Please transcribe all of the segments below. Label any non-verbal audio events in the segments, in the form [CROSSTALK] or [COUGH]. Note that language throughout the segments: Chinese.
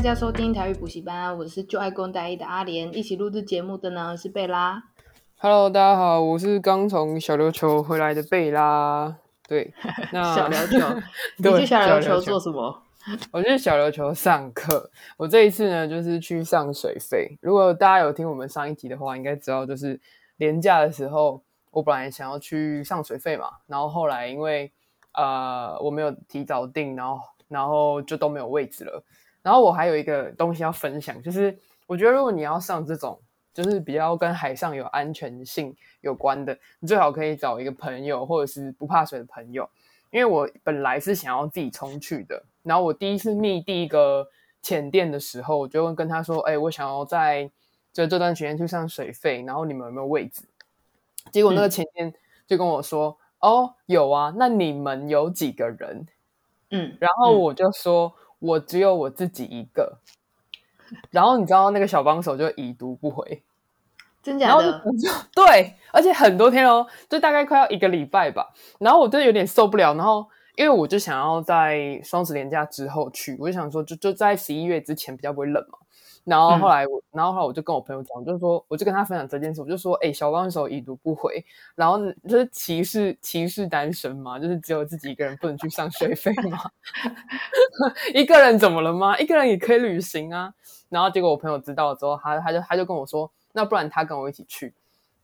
大家收听台语补习班，我是就爱公大一的阿莲，一起录制节目的呢是贝拉。Hello，大家好，我是刚从小琉球回来的贝拉。对，[LAUGHS] 那小琉球，[LAUGHS] 你去小琉球做什么？我去小琉球上课。我这一次呢，就是去上水费。如果大家有听我们上一集的话，应该知道，就是连假的时候，我本来想要去上水费嘛，然后后来因为呃我没有提早订，然后然后就都没有位置了。然后我还有一个东西要分享，就是我觉得如果你要上这种就是比较跟海上有安全性有关的，你最好可以找一个朋友或者是不怕水的朋友。因为我本来是想要自己冲去的，然后我第一次密第一个潜店的时候，我就会跟他说：“哎，我想要在就这段时间去上水费，然后你们有没有位置？”结果那个潜店就跟我说：“嗯、哦，有啊，那你们有几个人？”嗯，然后我就说。嗯我只有我自己一个，然后你知道那个小帮手就已读不回，真假的？对，而且很多天哦，就大概快要一个礼拜吧。然后我真的有点受不了，然后因为我就想要在双十连假之后去，我就想说就就在十一月之前比较不会冷嘛。然后后来我，嗯、然后后来我就跟我朋友讲，就是说，我就跟他分享这件事，我就说，哎，小帮手已读不回，然后就是歧视歧视单身嘛，就是只有自己一个人不能去上水肺嘛，[LAUGHS] 一个人怎么了吗？一个人也可以旅行啊。然后结果我朋友知道了之后，他他就他就跟我说，那不然他跟我一起去，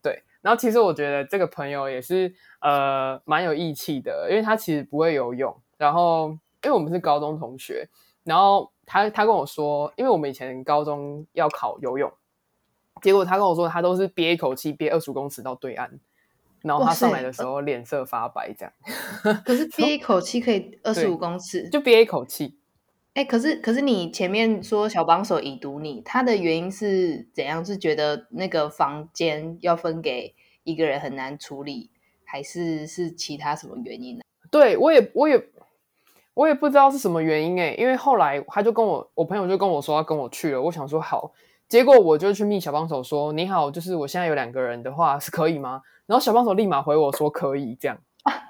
对。然后其实我觉得这个朋友也是呃蛮有义气的，因为他其实不会游泳，然后因为我们是高中同学，然后。他他跟我说，因为我们以前高中要考游泳，结果他跟我说，他都是憋一口气憋二十五公尺到对岸，然后他上来的时候脸色发白，这样。可是 [LAUGHS] 憋一口气可以二十五公尺，就憋一口气。哎、欸，可是可是你前面说小帮手已读你，他的原因是怎样？是觉得那个房间要分给一个人很难处理，还是是其他什么原因呢？对，我也我也。我也不知道是什么原因诶，因为后来他就跟我，我朋友就跟我说要跟我去了。我想说好，结果我就去密小帮手说你好，就是我现在有两个人的话是可以吗？然后小帮手立马回我说可以这样，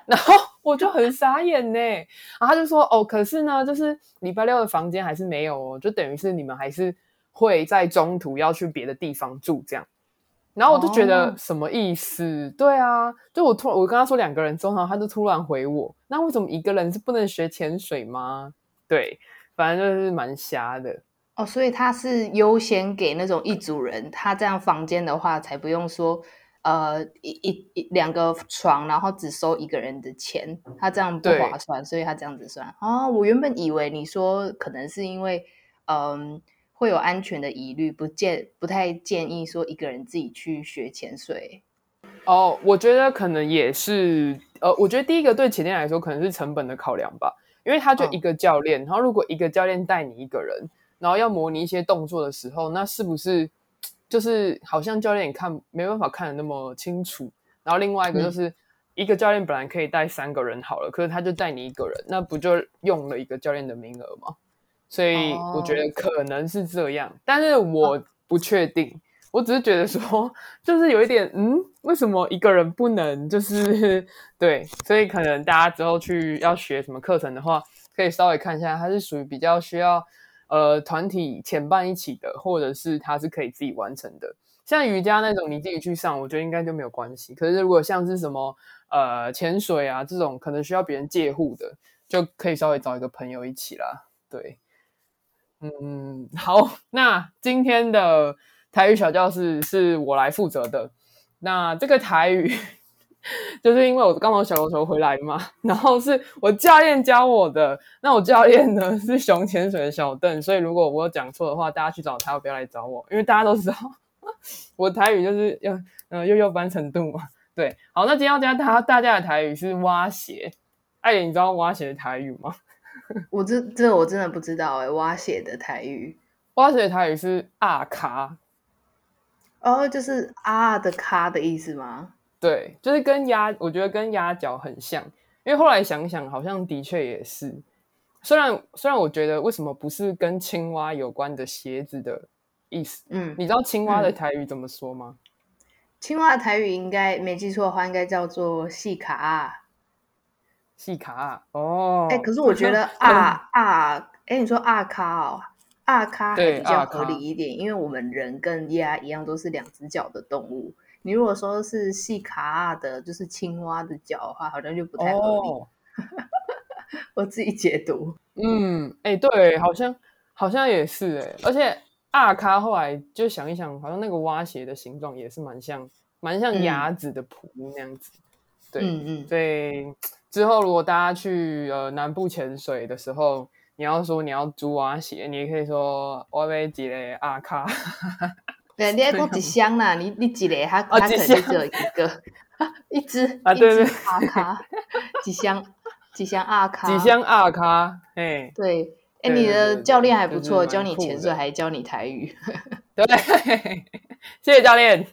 然后我就很傻眼呢。然后他就说哦，可是呢，就是礼拜六的房间还是没有哦，就等于是你们还是会在中途要去别的地方住这样。然后我就觉得什么意思？哦、对啊，就我突然我跟他说两个人之后，他就突然回我，那为什么一个人是不能学潜水吗？对，反正就是蛮瞎的哦。所以他是优先给那种一组人，他这样房间的话才不用说呃一一一两个床，然后只收一个人的钱，他这样不划算，所以他这样子算。哦，我原本以为你说可能是因为嗯。会有安全的疑虑，不建不太建议说一个人自己去学潜水。哦，我觉得可能也是，呃，我觉得第一个对潜店来说可能是成本的考量吧，因为他就一个教练，哦、然后如果一个教练带你一个人，然后要模拟一些动作的时候，那是不是就是好像教练也看没办法看的那么清楚？然后另外一个就是、嗯、一个教练本来可以带三个人好了，可是他就带你一个人，那不就用了一个教练的名额吗？所以我觉得可能是这样，oh. 但是我不确定。Oh. 我只是觉得说，就是有一点，嗯，为什么一个人不能？就是 [LAUGHS] 对，所以可能大家之后去要学什么课程的话，可以稍微看一下，它是属于比较需要呃团体前伴一起的，或者是它是可以自己完成的。像瑜伽那种，你自己去上，我觉得应该就没有关系。可是如果像是什么呃潜水啊这种，可能需要别人借护的，就可以稍微找一个朋友一起啦。对。嗯，[LAUGHS] 好，那今天的台语小教室是我来负责的。那这个台语，[LAUGHS] 就是因为我刚从小琉球回来嘛，然后是我教练教我的。那我教练呢是熊潜水的小邓，所以如果我讲错的话，大家去找他，不要来找我，因为大家都知道 [LAUGHS] 我台语就是要嗯幼幼班程度嘛。对，好，那今天要教大大家的台语是蛙鞋。艾琳，你知道蛙鞋的台语吗？[LAUGHS] 我这这我真的不知道哎，蛙鞋的台语，蛙鞋的台语是阿卡，哦，就是啊的卡的意思吗？对，就是跟鸭，我觉得跟鸭脚很像，因为后来想想，好像的确也是。虽然虽然我觉得为什么不是跟青蛙有关的鞋子的意思？嗯，你知道青蛙的台语怎么说吗？嗯、青蛙的台语应该没记错的话，应该叫做细卡。细卡哦，哎、欸，可是我觉得 [LAUGHS] 啊啊，哎、欸，你说阿卡哦，阿卡还比较合理一点，因为我们人跟鸭一样都是两只脚的动物。你如果说是细卡的，就是青蛙的脚的话，好像就不太合理。哦、[LAUGHS] 我自己解读。嗯，哎、欸，对，好像好像也是哎、欸，而且阿卡后来就想一想，好像那个蛙鞋的形状也是蛮像，蛮像鸭子的蹼那样子。嗯、对，嗯嗯，所以之后如果大家去呃南部潜水的时候，你要说你要租蛙鞋，你也可以说我要几个阿卡。对，你还讲几箱呢？你你几个？他他可能就只有一个，[LAUGHS] 一只啊，对对，阿卡，几箱几 [LAUGHS] 箱阿卡，几箱阿卡，哎，对，哎，你的教练还不错，教你潜水，还教你台语，[LAUGHS] 对，谢谢教练。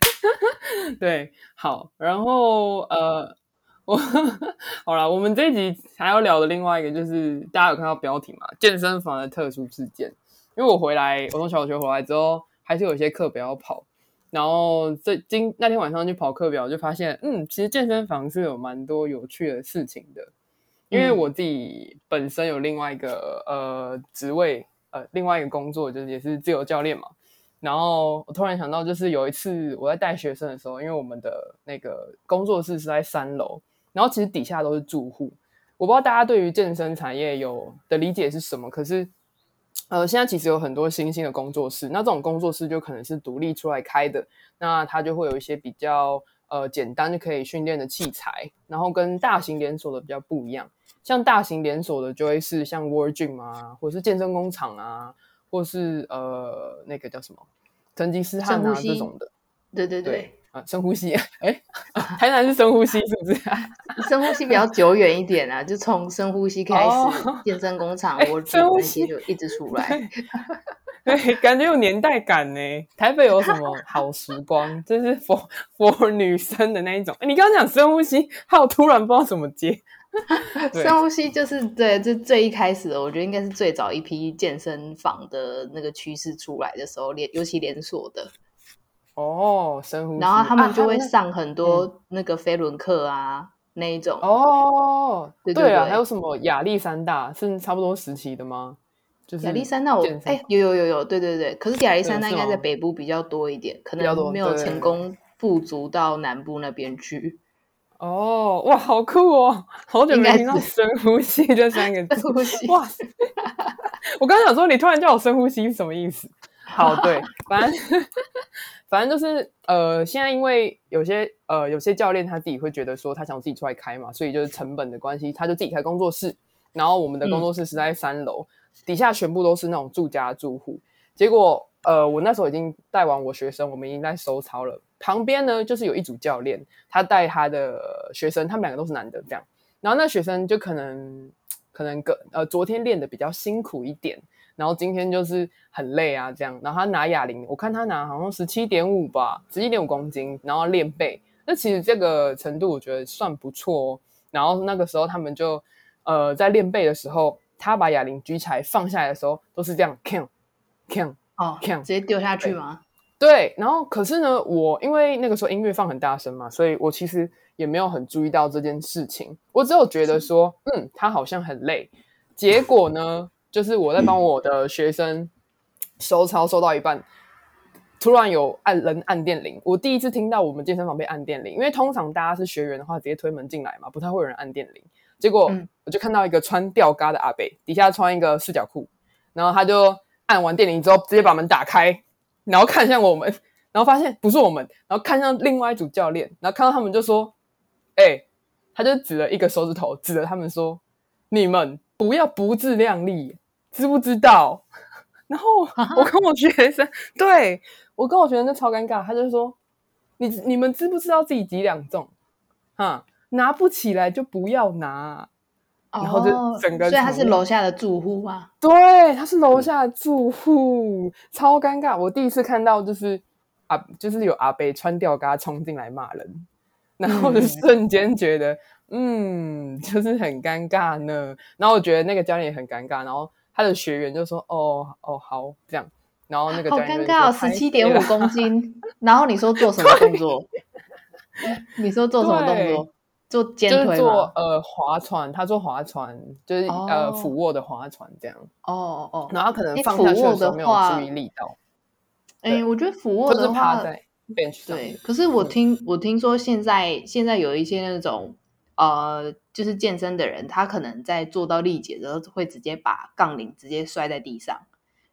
对，好，然后呃，我 [LAUGHS] 好了，我们这一集还要聊的另外一个就是，大家有看到标题嘛？健身房的特殊事件。因为我回来，我从小学回来之后。还是有一些课表要跑，然后这今那天晚上去跑课表，就发现，嗯，其实健身房是有蛮多有趣的事情的。因为我自己本身有另外一个呃职位，呃另外一个工作，就是也是自由教练嘛。然后我突然想到，就是有一次我在带学生的时候，因为我们的那个工作室是在三楼，然后其实底下都是住户。我不知道大家对于健身产业有的理解是什么，可是。呃，现在其实有很多新兴的工作室，那这种工作室就可能是独立出来开的，那它就会有一些比较呃简单就可以训练的器材，然后跟大型连锁的比较不一样。像大型连锁的就会是像 World Gym 啊，或是健身工厂啊，或是呃那个叫什么成吉思汗啊这种的。对对对。对啊，深呼吸，哎，台南是深呼吸是不是？[LAUGHS] 深呼吸比较久远一点啊，就从深呼吸开始，哦、[LAUGHS] 健身工厂我深呼吸就一直出来，对，感觉有年代感呢。台北有什么 [LAUGHS] 好时光？就是 for for 女生的那一种。你刚刚讲深呼吸，还有突然不知道怎么接。深呼吸就是对，就最一开始的，我觉得应该是最早一批健身房的那个趋势出来的时候，连尤其连锁的。哦，深呼吸，然后他们就会上很多那个飞轮课啊，嗯、那一种。哦，对啊，还有什么亚历山大是差不多时期的吗？就是亚历山大我，我哎，有有有有，对对对。可是亚历山大应该在北部比较多一点，可能没有成功富足到南部那边去。哦，哇，好酷哦！好久没听到深呼吸这三个字。呼吸，哇！[LAUGHS] 我刚刚想说，你突然叫我深呼吸是什么意思？[LAUGHS] 好，对，反正。反正就是呃，现在因为有些呃有些教练他自己会觉得说他想自己出来开嘛，所以就是成本的关系，他就自己开工作室。然后我们的工作室是在三楼，嗯、底下全部都是那种住家住户。结果呃，我那时候已经带完我学生，我们已经在收操了。旁边呢就是有一组教练，他带他的学生，他们两个都是男的这样。然后那学生就可能可能个呃昨天练的比较辛苦一点。然后今天就是很累啊，这样。然后他拿哑铃，我看他拿好像十七点五吧，十七点五公斤，然后练背。那其实这个程度我觉得算不错哦。然后那个时候他们就呃在练背的时候，他把哑铃举起来放下来的时候，都是这样，can can 哦，can 直接丢下去吗？对。然后可是呢，我因为那个时候音乐放很大声嘛，所以我其实也没有很注意到这件事情。我只有觉得说，嗯，他好像很累。结果呢？就是我在帮我的学生收操，收到一半，突然有按人按电铃。我第一次听到我们健身房被按电铃，因为通常大家是学员的话，直接推门进来嘛，不太会有人按电铃。结果我就看到一个穿吊嘎的阿伯，底下穿一个四角裤，然后他就按完电铃之后，直接把门打开，然后看向我们，然后发现不是我们，然后看向另外一组教练，然后看到他们就说：“哎、欸，他就指了一个手指头，指着他们说：你们不要不自量力。”知不知道？[LAUGHS] 然后 [LAUGHS] 我跟我学生，[LAUGHS] 对，我跟我学生就超尴尬。他就说：“你你们知不知道自己几两重？哈，拿不起来就不要拿。哦”然后就整个，所以他是楼下的住户啊？对，他是楼下的住户，超尴尬。我第一次看到就是啊，就是有阿伯穿吊嘎冲进来骂人，然后就瞬间觉得，嗯，嗯，就是很尴尬呢。然后我觉得那个教练也很尴尬，然后。他的学员就说：“哦哦，好，这样。”然后那个好尴尬哦，十七点五公斤。[LAUGHS] 然后你说做什么动作？[LAUGHS] 你说做什么动作？做肩推就是做呃划船，他做划船，就是、哦、呃俯卧的划船这样。哦哦哦，然后可能放下去的时候没有注意力到。哎，我觉得俯卧的话，就是、在 bench 对。可是我听、嗯、我听说现在现在有一些那种呃，就是健身的人，他可能在做到力竭的时候，会直接把杠铃直接摔在地上。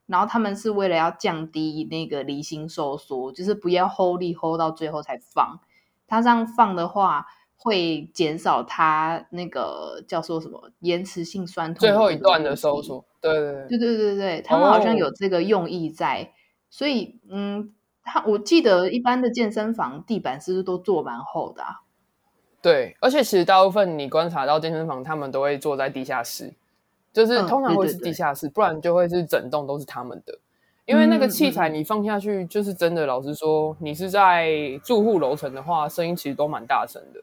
然后他们是为了要降低那个离心收缩，就是不要 hold 力 hold 到最后才放。他这样放的话，会减少他那个叫做什么延迟性酸痛最后一段的收缩。对对对对对他们好像有这个用意在。哦、所以嗯，他我记得一般的健身房地板是不是都做蛮厚的啊？对，而且其实大部分你观察到健身房，他们都会坐在地下室。就是通常会是地下室，嗯、对对对，不然就会是整栋都是他们的。因为那个器材你放下去，就是真的。老实说，你是在住户楼层的话，声音其实都蛮大声的。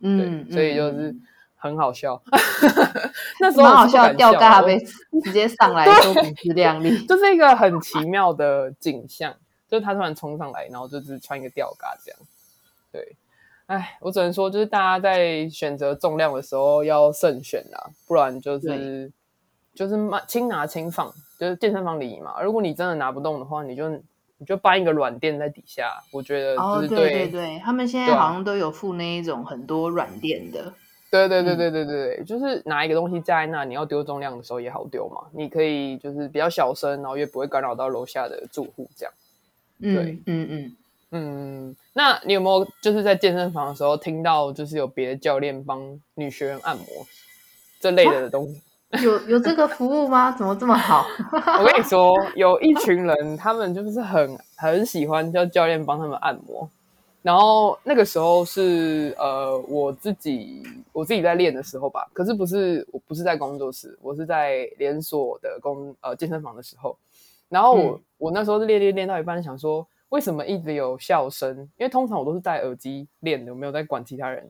嗯，对，所以就是很好笑。嗯、[LAUGHS] 那时候蛮好笑，吊嘎呗，直接上来都不自量力，就是一个很奇妙的景象。就是他突然冲上来，然后就是穿一个吊嘎这样。对，哎，我只能说，就是大家在选择重量的时候要慎选啦，不然就是。就是轻轻拿轻放，就是健身房礼仪嘛。如果你真的拿不动的话，你就你就搬一个软垫在底下。我觉得就是对、哦、对对对，他们现在好像都有附那一种很多软垫的。对对对对对对，嗯、就是拿一个东西架在那，你要丢重量的时候也好丢嘛。你可以就是比较小声，然后也不会干扰到楼下的住户这样。对，嗯嗯嗯。那你有没有就是在健身房的时候听到就是有别的教练帮女学员按摩这类的东西？有有这个服务吗？怎么这么好？[LAUGHS] 我跟你说，有一群人，他们就是很很喜欢叫教练帮他们按摩。然后那个时候是呃，我自己我自己在练的时候吧。可是不是我不是在工作室，我是在连锁的工呃健身房的时候。然后我、嗯、我那时候是练练练到一半，想说为什么一直有笑声？因为通常我都是戴耳机练的，我没有在管其他人。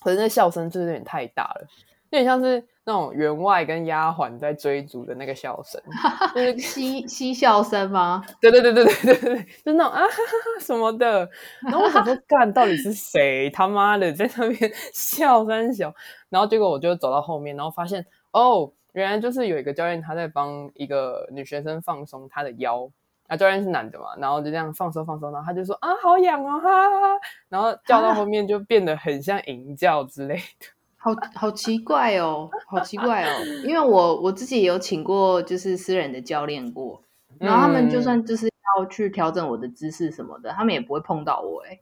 可是那笑声就是有点太大了，有点像是。那种员外跟丫鬟在追逐的那个笑声，[LAUGHS] 就是嬉嬉笑声吗？对对对对对对对，就那种啊哈哈什么的。然后我想说，干到底是谁他妈的在那边笑三小？然后结果我就走到后面，然后发现哦，原来就是有一个教练他在帮一个女学生放松她的腰。那教练是男的嘛，然后就这样放松放松，然后他就说啊好痒哦哈哈哈，然后叫到后面就变得很像淫叫之类的。好好奇怪哦，[LAUGHS] 好奇怪哦，因为我我自己也有请过就是私人的教练过，然后他们就算就是要去调整我的姿势什么的，他们也不会碰到我哎。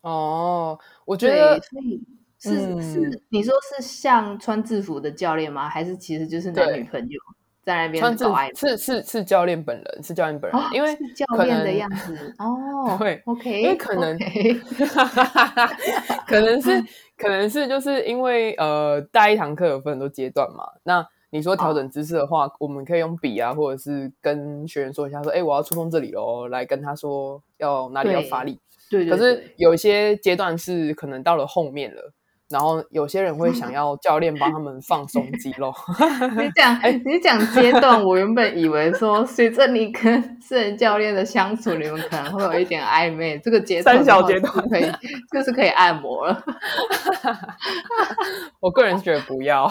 哦，我觉得所以是、嗯、是你说是像穿制服的教练吗？还是其实就是男女朋友在那边？是是是教练本人，是教练本人，哦、因为教练的样子 [LAUGHS] 哦。对，OK，因为可能 okay [LAUGHS] 可能是。可能是就是因为呃，带一堂课有分很多阶段嘛。那你说调整姿势的话，哦、我们可以用笔啊，或者是跟学员说一下，说，哎，我要触碰这里喽，来跟他说要哪里要发力。对，对，对，对。可是有一些阶段是可能到了后面了。然后有些人会想 [LAUGHS] 要教练帮他们放松肌肉。你讲，[LAUGHS] 你讲阶段，我原本以为说，随着你跟私人教练的相处，你们可能会有一点暧昧。这个阶段，三小阶段可以，就是可以按摩了。[LAUGHS] 我个人觉得不要。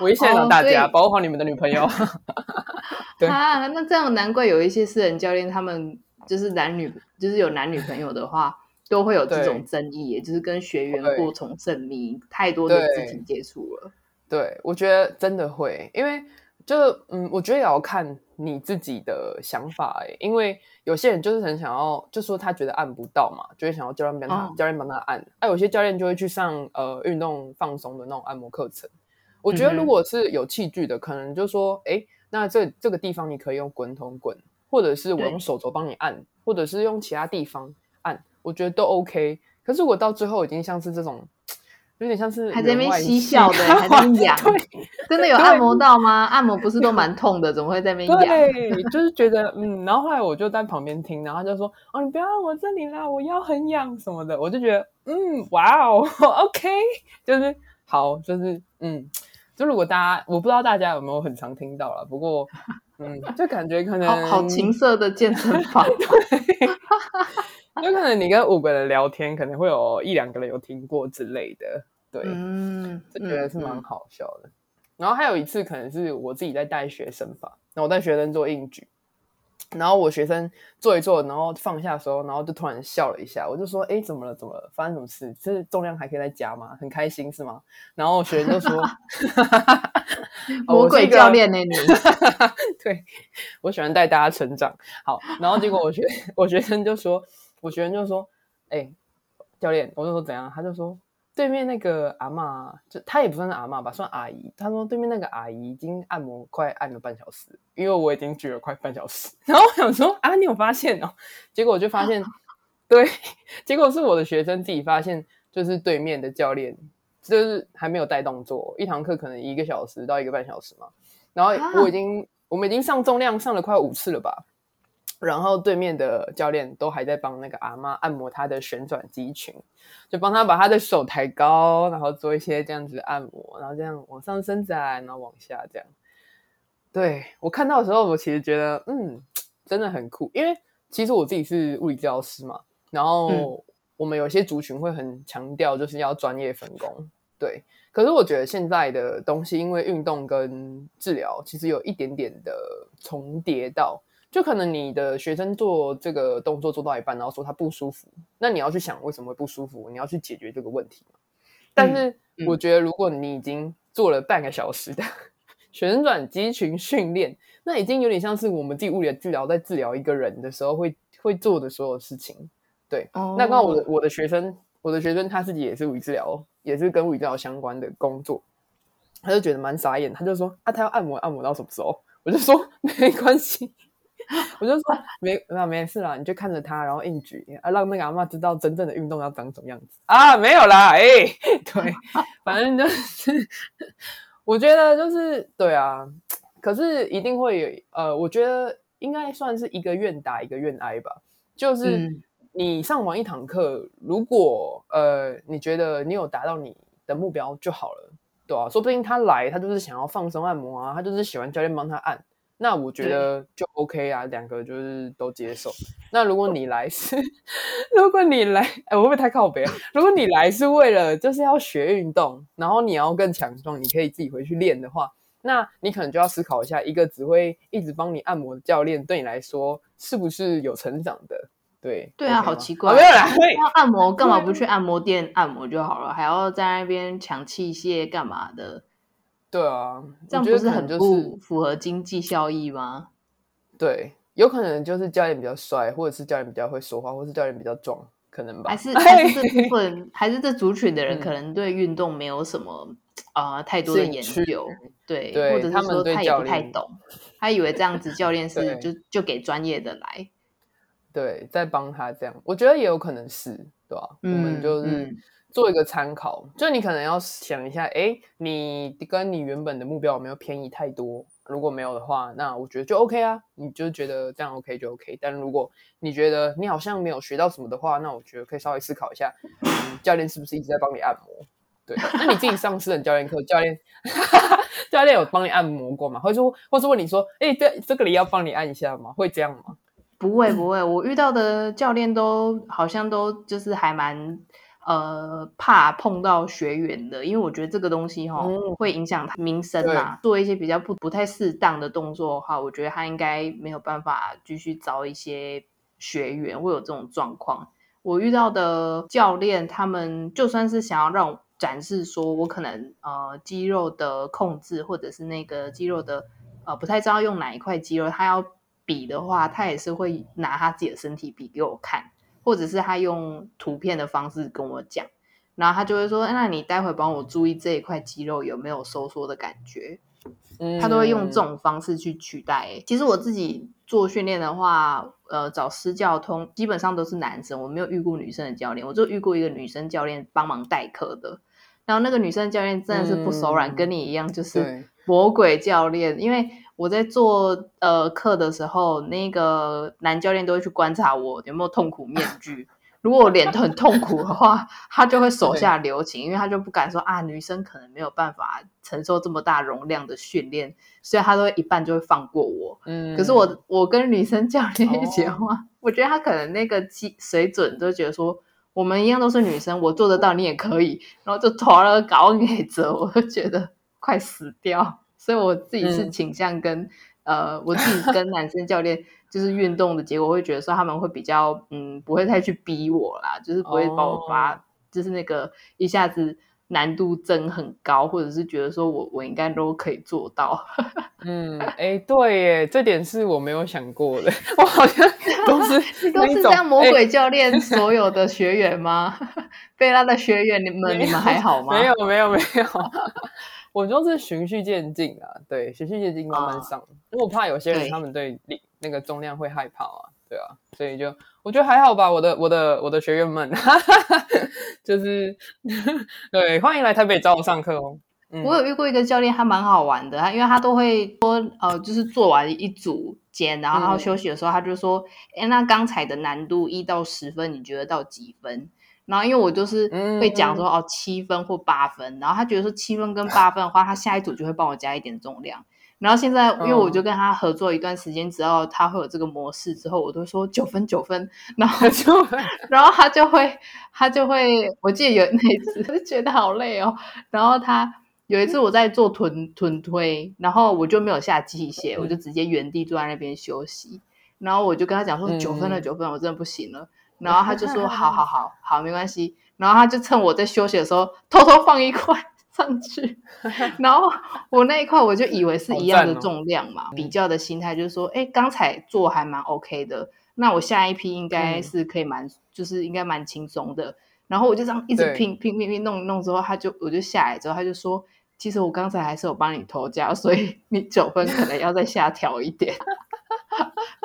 我一现场大家，保护好你们的女朋友。对啊，那这样难怪有一些私人教练，他们就是男女，就是有男女朋友的话。都会有这种争议，也就是跟学员过从甚密，对太多的肢体接触了。对，我觉得真的会，因为就嗯，我觉得也要看你自己的想法哎，因为有些人就是很想要，就说他觉得按不到嘛，就会想要教练帮他、哦、教练帮他按。哎、啊，有些教练就会去上呃运动放松的那种按摩课程。我觉得如果是有器具的，嗯、可能就说哎，那这这个地方你可以用滚筒滚，或者是我用手肘帮你按，或者是用其他地方。我觉得都 OK，可是我到最后已经像是这种，有点像是还在那边嬉笑的，还在 [LAUGHS] 痒，真的有按摩到吗？按摩不是都蛮痛的，怎么会在那边痒？对，就是觉得嗯，然后后来我就在旁边听，然后他就说哦，你不要按我这里啦，我腰很痒什么的，我就觉得嗯，哇哦，OK，[LAUGHS] 就是好，就是嗯，就如果大家我不知道大家有没有很常听到了，不过嗯，就感觉可能好，好情色的健身房。[LAUGHS] 对 [LAUGHS] 有可能你跟五个人聊天，可能会有一两个人有听过之类的，对，嗯，就觉得是蛮好笑的。然后还有一次，可能是我自己在带学生吧，然后我带学生做硬举。然后我学生做一做，然后放下的时候，然后就突然笑了一下。我就说：“哎，怎么了？怎么了？发生什么事？这重量还可以再加吗？很开心是吗？”然后我学生就说：“ [LAUGHS] 魔鬼教练呢？你？[LAUGHS] ”对，我喜欢带大家成长。好，然后结果我学我学生就说：“我学员就说，哎，教练，我就说怎样？”他就说。对面那个阿嬷，就他也不算是阿嬷吧，算阿姨。他说对面那个阿姨已经按摩快按了半小时，因为我已经举了快半小时。然后我想说啊，你有发现哦？结果我就发现，[LAUGHS] 对，结果是我的学生自己发现，就是对面的教练就是还没有带动作，一堂课可能一个小时到一个半小时嘛。然后我已经，我们已经上重量上了快五次了吧。然后对面的教练都还在帮那个阿嬷按摩她的旋转肌群，就帮她把她的手抬高，然后做一些这样子按摩，然后这样往上伸展，然后往下这样。对，我看到的时候，我其实觉得，嗯，真的很酷，因为其实我自己是物理治疗师嘛，然后我们有些族群会很强调就是要专业分工，对。可是我觉得现在的东西，因为运动跟治疗其实有一点点的重叠到。就可能你的学生做这个动作做到一半，然后说他不舒服，那你要去想为什么会不舒服，你要去解决这个问题。但是我觉得，如果你已经做了半个小时的 [LAUGHS] 旋转肌群训练，那已经有点像是我们自己物理治疗在治疗一个人的时候会会做的所有事情。对，哦、那刚好我的我的学生，我的学生他自己也是物理治疗，也是跟物理治疗相关的工作，他就觉得蛮傻眼，他就说啊，他要按摩按摩到什么时候？[LAUGHS] 我就说 [LAUGHS] 没关系。我就说没没没事啦，你就看着他，然后硬举啊，让那个阿嬷知道真正的运动要长什么样子啊。没有啦，哎、欸，[LAUGHS] 对，[LAUGHS] 反正就是，我觉得就是对啊。可是一定会有呃，我觉得应该算是一个愿打一个愿挨吧。就是你上完一堂课，如果呃你觉得你有达到你的目标就好了，对啊，说不定他来他就是想要放松按摩啊，他就是喜欢教练帮他按。那我觉得就 OK 啊，两个就是都接受。那如果你来是，如果你来，哎，我会不会太靠北啊？[LAUGHS] 如果你来是为了就是要学运动，然后你要更强壮，你可以自己回去练的话，那你可能就要思考一下，一个只会一直帮你按摩的教练对你来说是不是有成长的？对，对啊，好奇怪，没有啦，要按摩干嘛不去按摩店按摩就好了，还要在那边抢器械干嘛的？对啊，这样不是很不符合经济效益吗？对，有可能就是教练比较帅，或者是教练比较会说话，或者是教练比较壮，可能吧。还是还是这部分，[LAUGHS] 还是这族群的人可能对运动没有什么啊、呃、太多的研究，对，对，或者是说他也不太懂，他以为这样子教练 [LAUGHS] 是就就给专业的来，对，在帮他这样，我觉得也有可能是，对吧、啊？嗯、我们就是。嗯做一个参考，就你可能要想一下，哎，你跟你原本的目标有没有偏移太多？如果没有的话，那我觉得就 OK 啊，你就觉得这样 OK 就 OK。但如果你觉得你好像没有学到什么的话，那我觉得可以稍微思考一下，嗯、教练是不是一直在帮你按摩？对，那你自己上私人教练课，教练 [LAUGHS] 教练有帮你按摩过吗？或者说，或是问你说，哎，这这个里要帮你按一下吗？会这样吗？不会不会，我遇到的教练都好像都就是还蛮。呃，怕碰到学员的，因为我觉得这个东西哈、哦嗯、会影响他名声啊。做一些比较不不太适当的动作的话，我觉得他应该没有办法继续招一些学员，会有这种状况。我遇到的教练，他们就算是想要让我展示说我可能呃肌肉的控制，或者是那个肌肉的呃不太知道用哪一块肌肉，他要比的话，他也是会拿他自己的身体比给我看。或者是他用图片的方式跟我讲，然后他就会说：“那你待会帮我注意这一块肌肉有没有收缩的感觉。”嗯，他都会用这种方式去取代。其实我自己做训练的话，呃，找私教通基本上都是男生，我没有遇过女生的教练，我就遇过一个女生教练帮忙代课的。然后那个女生教练真的是不手软，嗯、跟你一样，就是魔鬼教练，因为。我在做呃课的时候，那个男教练都会去观察我有没有痛苦面具。如果我脸很痛苦的话，[LAUGHS] 他就会手下留情，因为他就不敢说啊，女生可能没有办法承受这么大容量的训练，所以他都会一半就会放过我。嗯，可是我我跟女生教练一起的话，哦、我觉得他可能那个基水准都觉得说，我们一样都是女生，我做得到，你也可以。然后就拖了个稿给折，我就觉得快死掉。所以我自己是倾向跟、嗯、呃，我自己跟男生教练就是运动的结果，会觉得说他们会比较嗯，不会太去逼我啦，就是不会把我发，哦、就是那个一下子。难度增很高，或者是觉得说我我应该都可以做到。[LAUGHS] 嗯，哎、欸，对耶，这点是我没有想过的。[LAUGHS] 我好像都是 [LAUGHS] 都是这样魔鬼教练所有的学员吗？贝拉的学员，你们你们还好吗？没有没有没有，没有我就是循序渐进啊，对，循序渐进慢慢上。因为我怕有些人他们对那个重量会害怕啊。对啊，所以就我觉得还好吧，我的我的我的学员们，哈哈哈，就是对，欢迎来台北找我上课哦。嗯、我有遇过一个教练，他蛮好玩的，他因为他都会说，呃，就是做完一组肩，然后他休息的时候，他就说，哎、嗯，那刚才的难度一到十分，你觉得到几分？然后因为我就是会讲说，嗯、哦，七分或八分，然后他觉得说七分跟八分的话，他下一组就会帮我加一点重量。然后现在，因为我就跟他合作一段时间，只要他会有这个模式之后，我都说九分九分，然后就，然后他就会，他就会，我记得有那一次，[LAUGHS] 就觉得好累哦。然后他有一次我在做臀臀推，然后我就没有下器械，我就直接原地坐在那边休息。然后我就跟他讲说九分了，九分，我真的不行了。[LAUGHS] 然后他就说好好好好，没关系。然后他就趁我在休息的时候，偷偷放一块。上去，[LAUGHS] 然后我那一块我就以为是一样的重量嘛，哦、比较的心态就是说，哎，刚才做还蛮 OK 的，那我下一批应该是可以蛮，嗯、就是应该蛮轻松的。然后我就这样一直拼拼拼拼弄弄之后，他就我就下来之后，他就说，其实我刚才还是有帮你投价，所以你九分可能要再下调一点。[LAUGHS]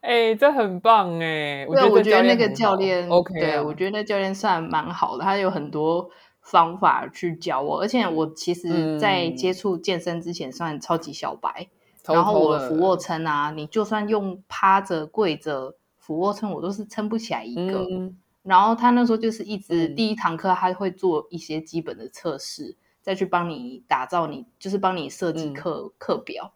哎，这很棒哎，对，我觉得那个教练 OK，对我觉得那教练算蛮好的，他有很多。方法去教我，而且我其实，在接触健身之前算超级小白。嗯、然后我的俯卧撑啊，你就算用趴着、跪着俯卧撑，我都是撑不起来一个。嗯、然后他那时候就是一直第一堂课，他会做一些基本的测试，再去帮你打造你，就是帮你设计课课表。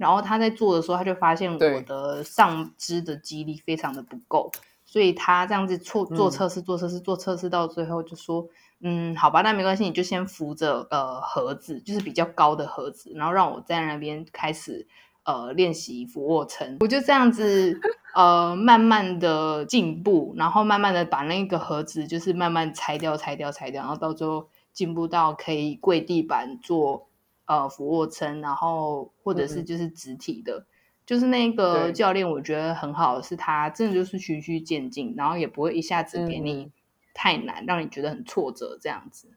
然后他在做的时候，他就发现我的上肢的肌力非常的不够，所以他这样子做做测试、做测试、做测试，到最后就说。嗯，好吧，那没关系，你就先扶着呃盒子，就是比较高的盒子，然后让我在那边开始呃练习俯卧撑。我就这样子呃慢慢的进步，然后慢慢的把那个盒子就是慢慢拆掉、拆掉、拆掉，然后到最后进步到可以跪地板做呃俯卧撑，然后或者是就是直体的，嗯、就是那个教练我觉得很好的是他真的就是循序渐进，然后也不会一下子给你。嗯太难，让你觉得很挫折，这样子。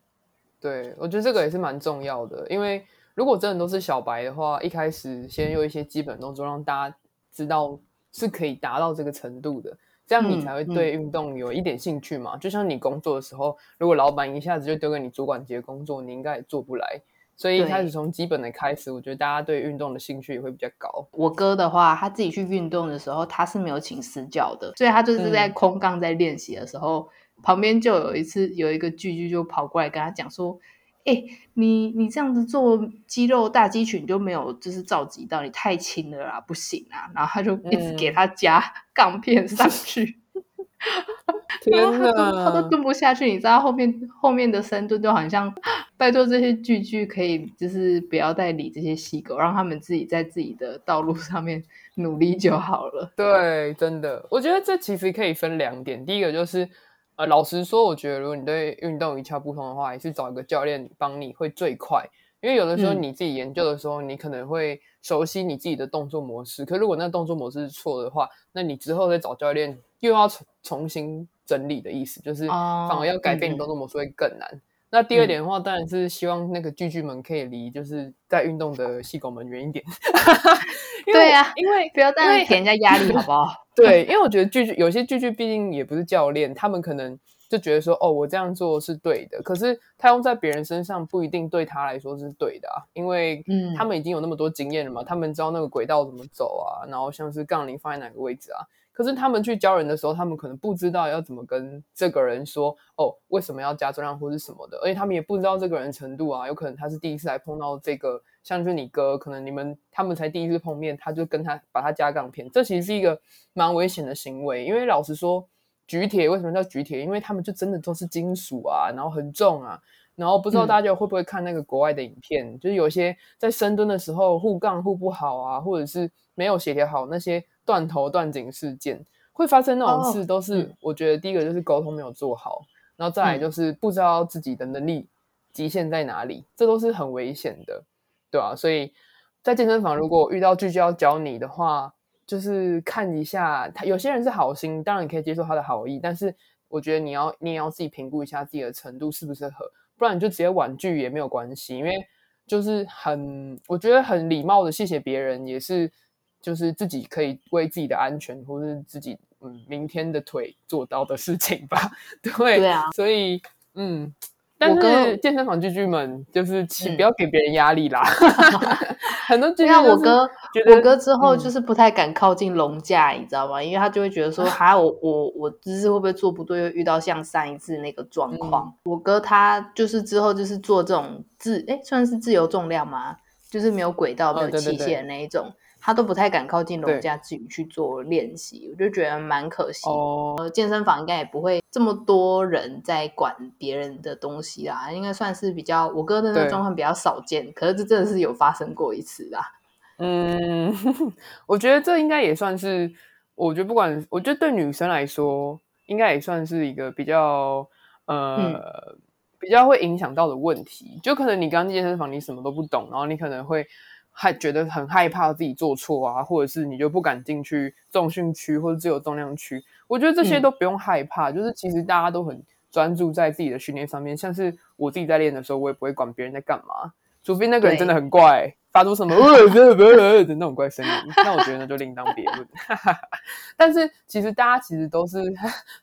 对，我觉得这个也是蛮重要的，因为如果真的都是小白的话，一开始先用一些基本动作，让大家知道是可以达到这个程度的，这样你才会对运动有一点兴趣嘛。嗯嗯、就像你工作的时候，如果老板一下子就丢给你主管级的工作，你应该也做不来。所以一开始从基本的开始，我觉得大家对运动的兴趣也会比较高。我哥的话，他自己去运动的时候，他是没有请私教的，所以他就是在空杠在练习的时候。嗯旁边就有一次，有一个巨巨就跑过来跟他讲说：“哎、欸，你你这样子做肌肉大肌群就没有，就是召集到，你太轻了啦，不行啊。”然后他就一直给他加 [LAUGHS] 杠片上去，然 [LAUGHS] 后他都他都蹲不下去，你知道后面后面的深蹲就好像拜托这些巨巨可以就是不要再理这些细狗，让他们自己在自己的道路上面努力就好了。对，真的，我觉得这其实可以分两点，第一个就是。呃，老实说，我觉得如果你对运动一窍不通的话，也是找一个教练帮你会最快。因为有的时候你自己研究的时候，嗯、你可能会熟悉你自己的动作模式，可如果那个动作模式是错的话，那你之后再找教练又要重重新整理的意思，就是反而要改变你动作模式会更难。嗯、那第二点的话，当然是希望那个巨巨们可以离就是在运动的细狗们远一点。[LAUGHS] 对呀、啊，因为不要这样给人家压力，好不好？[LAUGHS] 对，因为我觉得巨巨有些巨巨毕竟也不是教练，他们可能就觉得说，哦，我这样做是对的，可是他用在别人身上不一定对他来说是对的啊，因为他们已经有那么多经验了嘛，嗯、他们知道那个轨道怎么走啊，然后像是杠铃放在哪个位置啊，可是他们去教人的时候，他们可能不知道要怎么跟这个人说，哦，为什么要加重量或是什么的，而且他们也不知道这个人程度啊，有可能他是第一次来碰到这个。像是你哥，可能你们他们才第一次碰面，他就跟他把他加杠片，这其实是一个蛮危险的行为。因为老实说，举铁为什么叫举铁？因为他们就真的都是金属啊，然后很重啊。然后不知道大家会不会看那个国外的影片，嗯、就是有些在深蹲的时候护杠护不好啊，或者是没有协调好那些断头断颈事件，会发生那种事，都是我觉得第一个就是沟通没有做好，哦、然后再来就是不知道自己的能力极限在哪里，这都是很危险的，对啊，所以在健身房如果遇到聚焦教你的话，就是看一下他，有些人是好心，当然你可以接受他的好意，但是我觉得你要你也要自己评估一下自己的程度适不适合。不然你就直接婉拒也没有关系，因为就是很，我觉得很礼貌的谢谢别人，也是就是自己可以为自己的安全或是自己嗯明天的腿做到的事情吧。[LAUGHS] 对，对啊，所以嗯。但是健身房巨巨们就是请不要给别人压力啦。[LAUGHS] 嗯、很多巨巨我哥，我哥之后就是不太敢靠近龙架，嗯、你知道吗？因为他就会觉得说，哈，我我我姿势会不会做不对，又遇到像上一次那个状况。嗯、我哥他就是之后就是做这种自哎，算是自由重量吗？就是没有轨道、没有器械的那一种。哦对对对他都不太敢靠近楼下自己去做练习，我就觉得蛮可惜。哦、呃，健身房应该也不会这么多人在管别人的东西啦，应该算是比较我哥的那个状况比较少见。可是这真的是有发生过一次啦。嗯，[LAUGHS] 我觉得这应该也算是，我觉得不管，我觉得对女生来说，应该也算是一个比较呃、嗯、比较会影响到的问题。就可能你刚进健身房，你什么都不懂，然后你可能会。还觉得很害怕自己做错啊，或者是你就不敢进去重训区或者自由重量区。我觉得这些都不用害怕，嗯、就是其实大家都很专注在自己的训练上面。像是我自己在练的时候，我也不会管别人在干嘛，除非那个人真的很怪。发出什么 [LAUGHS] 呃呃呃的那种怪声音，那我觉得那就另当别论。但是其实大家其实都是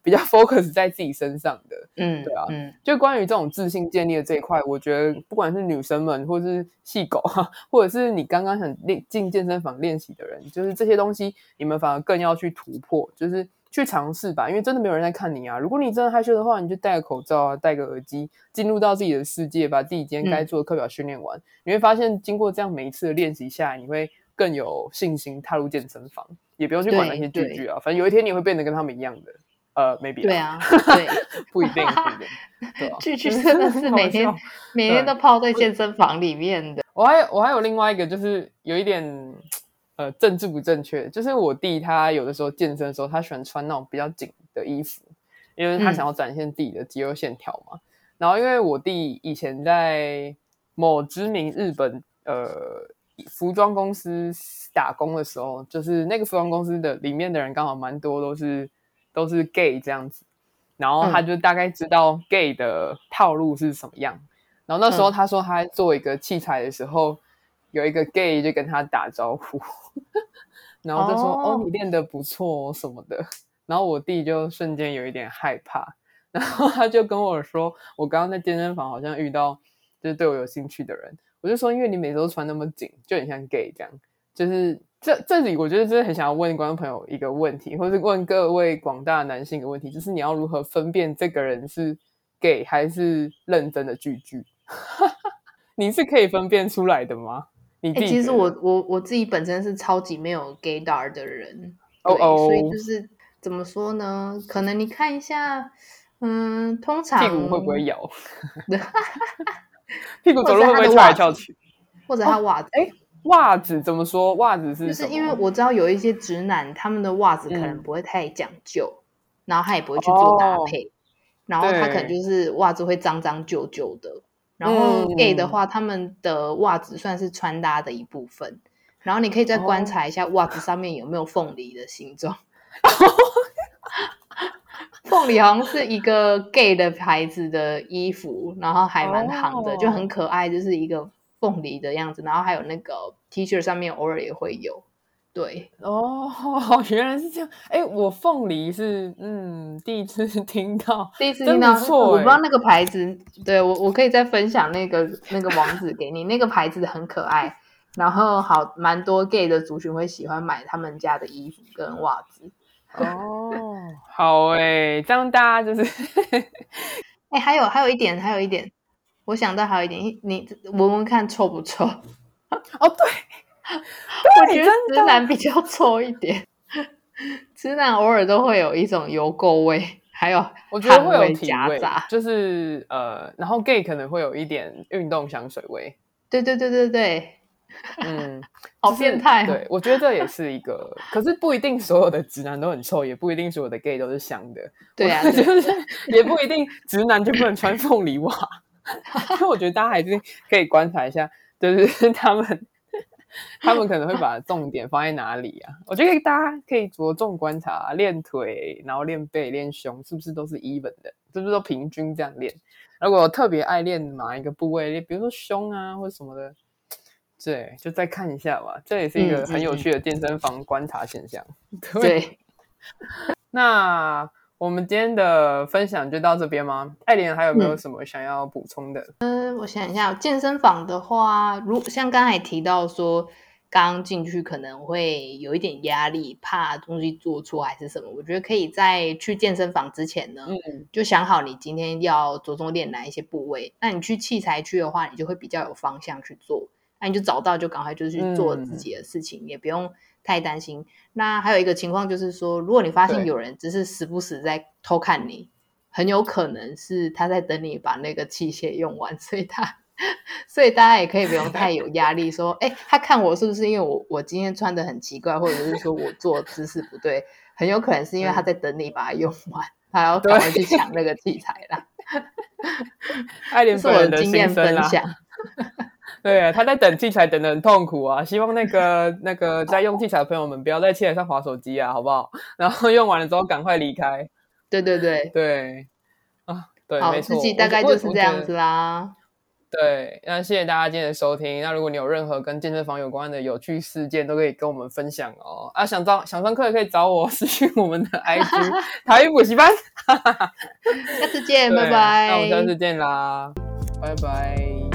比较 focus 在自己身上的，嗯，对啊，嗯，就关于这种自信建立的这一块，我觉得不管是女生们，或者是细狗，或者是你刚刚想练进健身房练习的人，就是这些东西，你们反而更要去突破，就是。去尝试吧，因为真的没有人在看你啊。如果你真的害羞的话，你就戴个口罩啊，戴个耳机，进入到自己的世界，把自己今天该做的课表训练完。嗯、你会发现，经过这样每一次的练习下来，你会更有信心踏入健身房，也不用去管那些巨巨啊。反正有一天你会变得跟他们一样的。呃，maybe 对啊，对，[LAUGHS] 不一定，不一定。[LAUGHS] 巨巨 [LAUGHS] 真的是每天每天都泡在健身房里面的。我还有我还有另外一个，就是有一点。呃，政治不正确，就是我弟他有的时候健身的时候，他喜欢穿那种比较紧的衣服，因为他想要展现自己的肌肉线条嘛。嗯、然后，因为我弟以前在某知名日本呃服装公司打工的时候，就是那个服装公司的里面的人刚好蛮多都是都是 gay 这样子，然后他就大概知道 gay 的套路是什么样。然后那时候他说他做一个器材的时候。有一个 gay 就跟他打招呼，[LAUGHS] 然后就说：“ oh. 哦，你练得不错什么的。”然后我弟就瞬间有一点害怕，然后他就跟我说：“我刚刚在健身房好像遇到就是对我有兴趣的人。”我就说：“因为你每周穿那么紧，就很像 gay 这样。”就是这这里，我觉得真的很想要问观众朋友一个问题，或是问各位广大男性一个问题，就是你要如何分辨这个人是 gay 还是认真的句句？[LAUGHS] 你是可以分辨出来的吗？哎、欸，其实我我我自己本身是超级没有 gaydar 的人，哦哦，所以就是怎么说呢？可能你看一下，嗯，通常屁股会不会摇？[LAUGHS] [LAUGHS] 屁股走路会不会翘来翘去？或者他袜子？哎、哦，袜子怎么说？袜子是就是因为我知道有一些直男，他们的袜子可能不会太讲究，嗯、然后他也不会去做搭配，哦、然后他可能就是袜子会脏脏旧旧的。然后 gay 的话，嗯、他们的袜子算是穿搭的一部分。然后你可以再观察一下袜子上面有没有凤梨的形状。[LAUGHS] 凤梨好像是一个 gay 的牌子的衣服，然后还蛮行的，哦、就很可爱，就是一个凤梨的样子。然后还有那个 T 恤上面偶尔也会有。对哦，[LAUGHS] 原来是这样。哎，我凤梨是嗯第一次听到，第一次 [LAUGHS] 听到，我不知道那个牌子。对我，我可以再分享那个那个网址给你。那个牌子很可爱，然后好蛮多 gay 的族群会喜欢买他们家的衣服跟袜子。哦，好哎，这样大家就是，[LAUGHS] 哎，还有还有一点，还有一点，我想到还有一点，你闻闻看臭不臭？哦，对。[LAUGHS] 我觉得直男比较臭一点，直男偶尔都会有一种油垢味，还有我觉得会有夹杂，就是呃，然后 gay 可能会有一点运动香水味。对对对对对，嗯，好变态。对，我觉得这也是一个，可是不一定所有的直男都很臭，也不一定所有的 gay 都是香的。对啊，就是也不一定直男就不能穿凤梨袜。[LAUGHS] 所以我觉得大家还是可以观察一下，就是他们。[LAUGHS] 他们可能会把重点放在哪里啊？我觉得大家可以着重观察，练腿，然后练背、练胸，是不是都是 even 的？是不是都平均这样练？如果特别爱练哪一个部位，比如说胸啊或者什么的，对，就再看一下吧。这也是一个很有趣的健身房观察现象。嗯嗯、对，对 [LAUGHS] 那。我们今天的分享就到这边吗？爱莲还有没有什么想要补充的？嗯，我想一下，健身房的话，如像刚才提到说，刚进去可能会有一点压力，怕东西做错还是什么。我觉得可以在去健身房之前呢，嗯，就想好你今天要着重练哪一些部位。那你去器材区的话，你就会比较有方向去做。那你就找到就赶快就去做自己的事情，嗯，也不用。太担心。那还有一个情况就是说，如果你发现有人只是时不时在偷看你，很有可能是他在等你把那个器械用完，[LAUGHS] 所以他，所以大家也可以不用太有压力，说，哎，他看我是不是因为我我今天穿的很奇怪，或者是说我做姿势不对，很有可能是因为他在等你把它用完，他要赶快去抢那个器材啦。爱莲是我的经验分享。[LAUGHS] 对啊，他在等器材等的很痛苦啊！[LAUGHS] 希望那个那个在用器材的朋友们不要在器材上划手机啊，好不好？[LAUGHS] 然后用完了之后赶快离开。对对对对啊，对，好，没错，自己大概就是这样子啦。对，那谢谢大家今天的收听。那如果你有任何跟健身房有关的有趣事件，都可以跟我们分享哦。啊，想找想上课也可以找我私信我们的 IG 台语补习班。下次见，拜拜。那我们下次见啦，拜拜。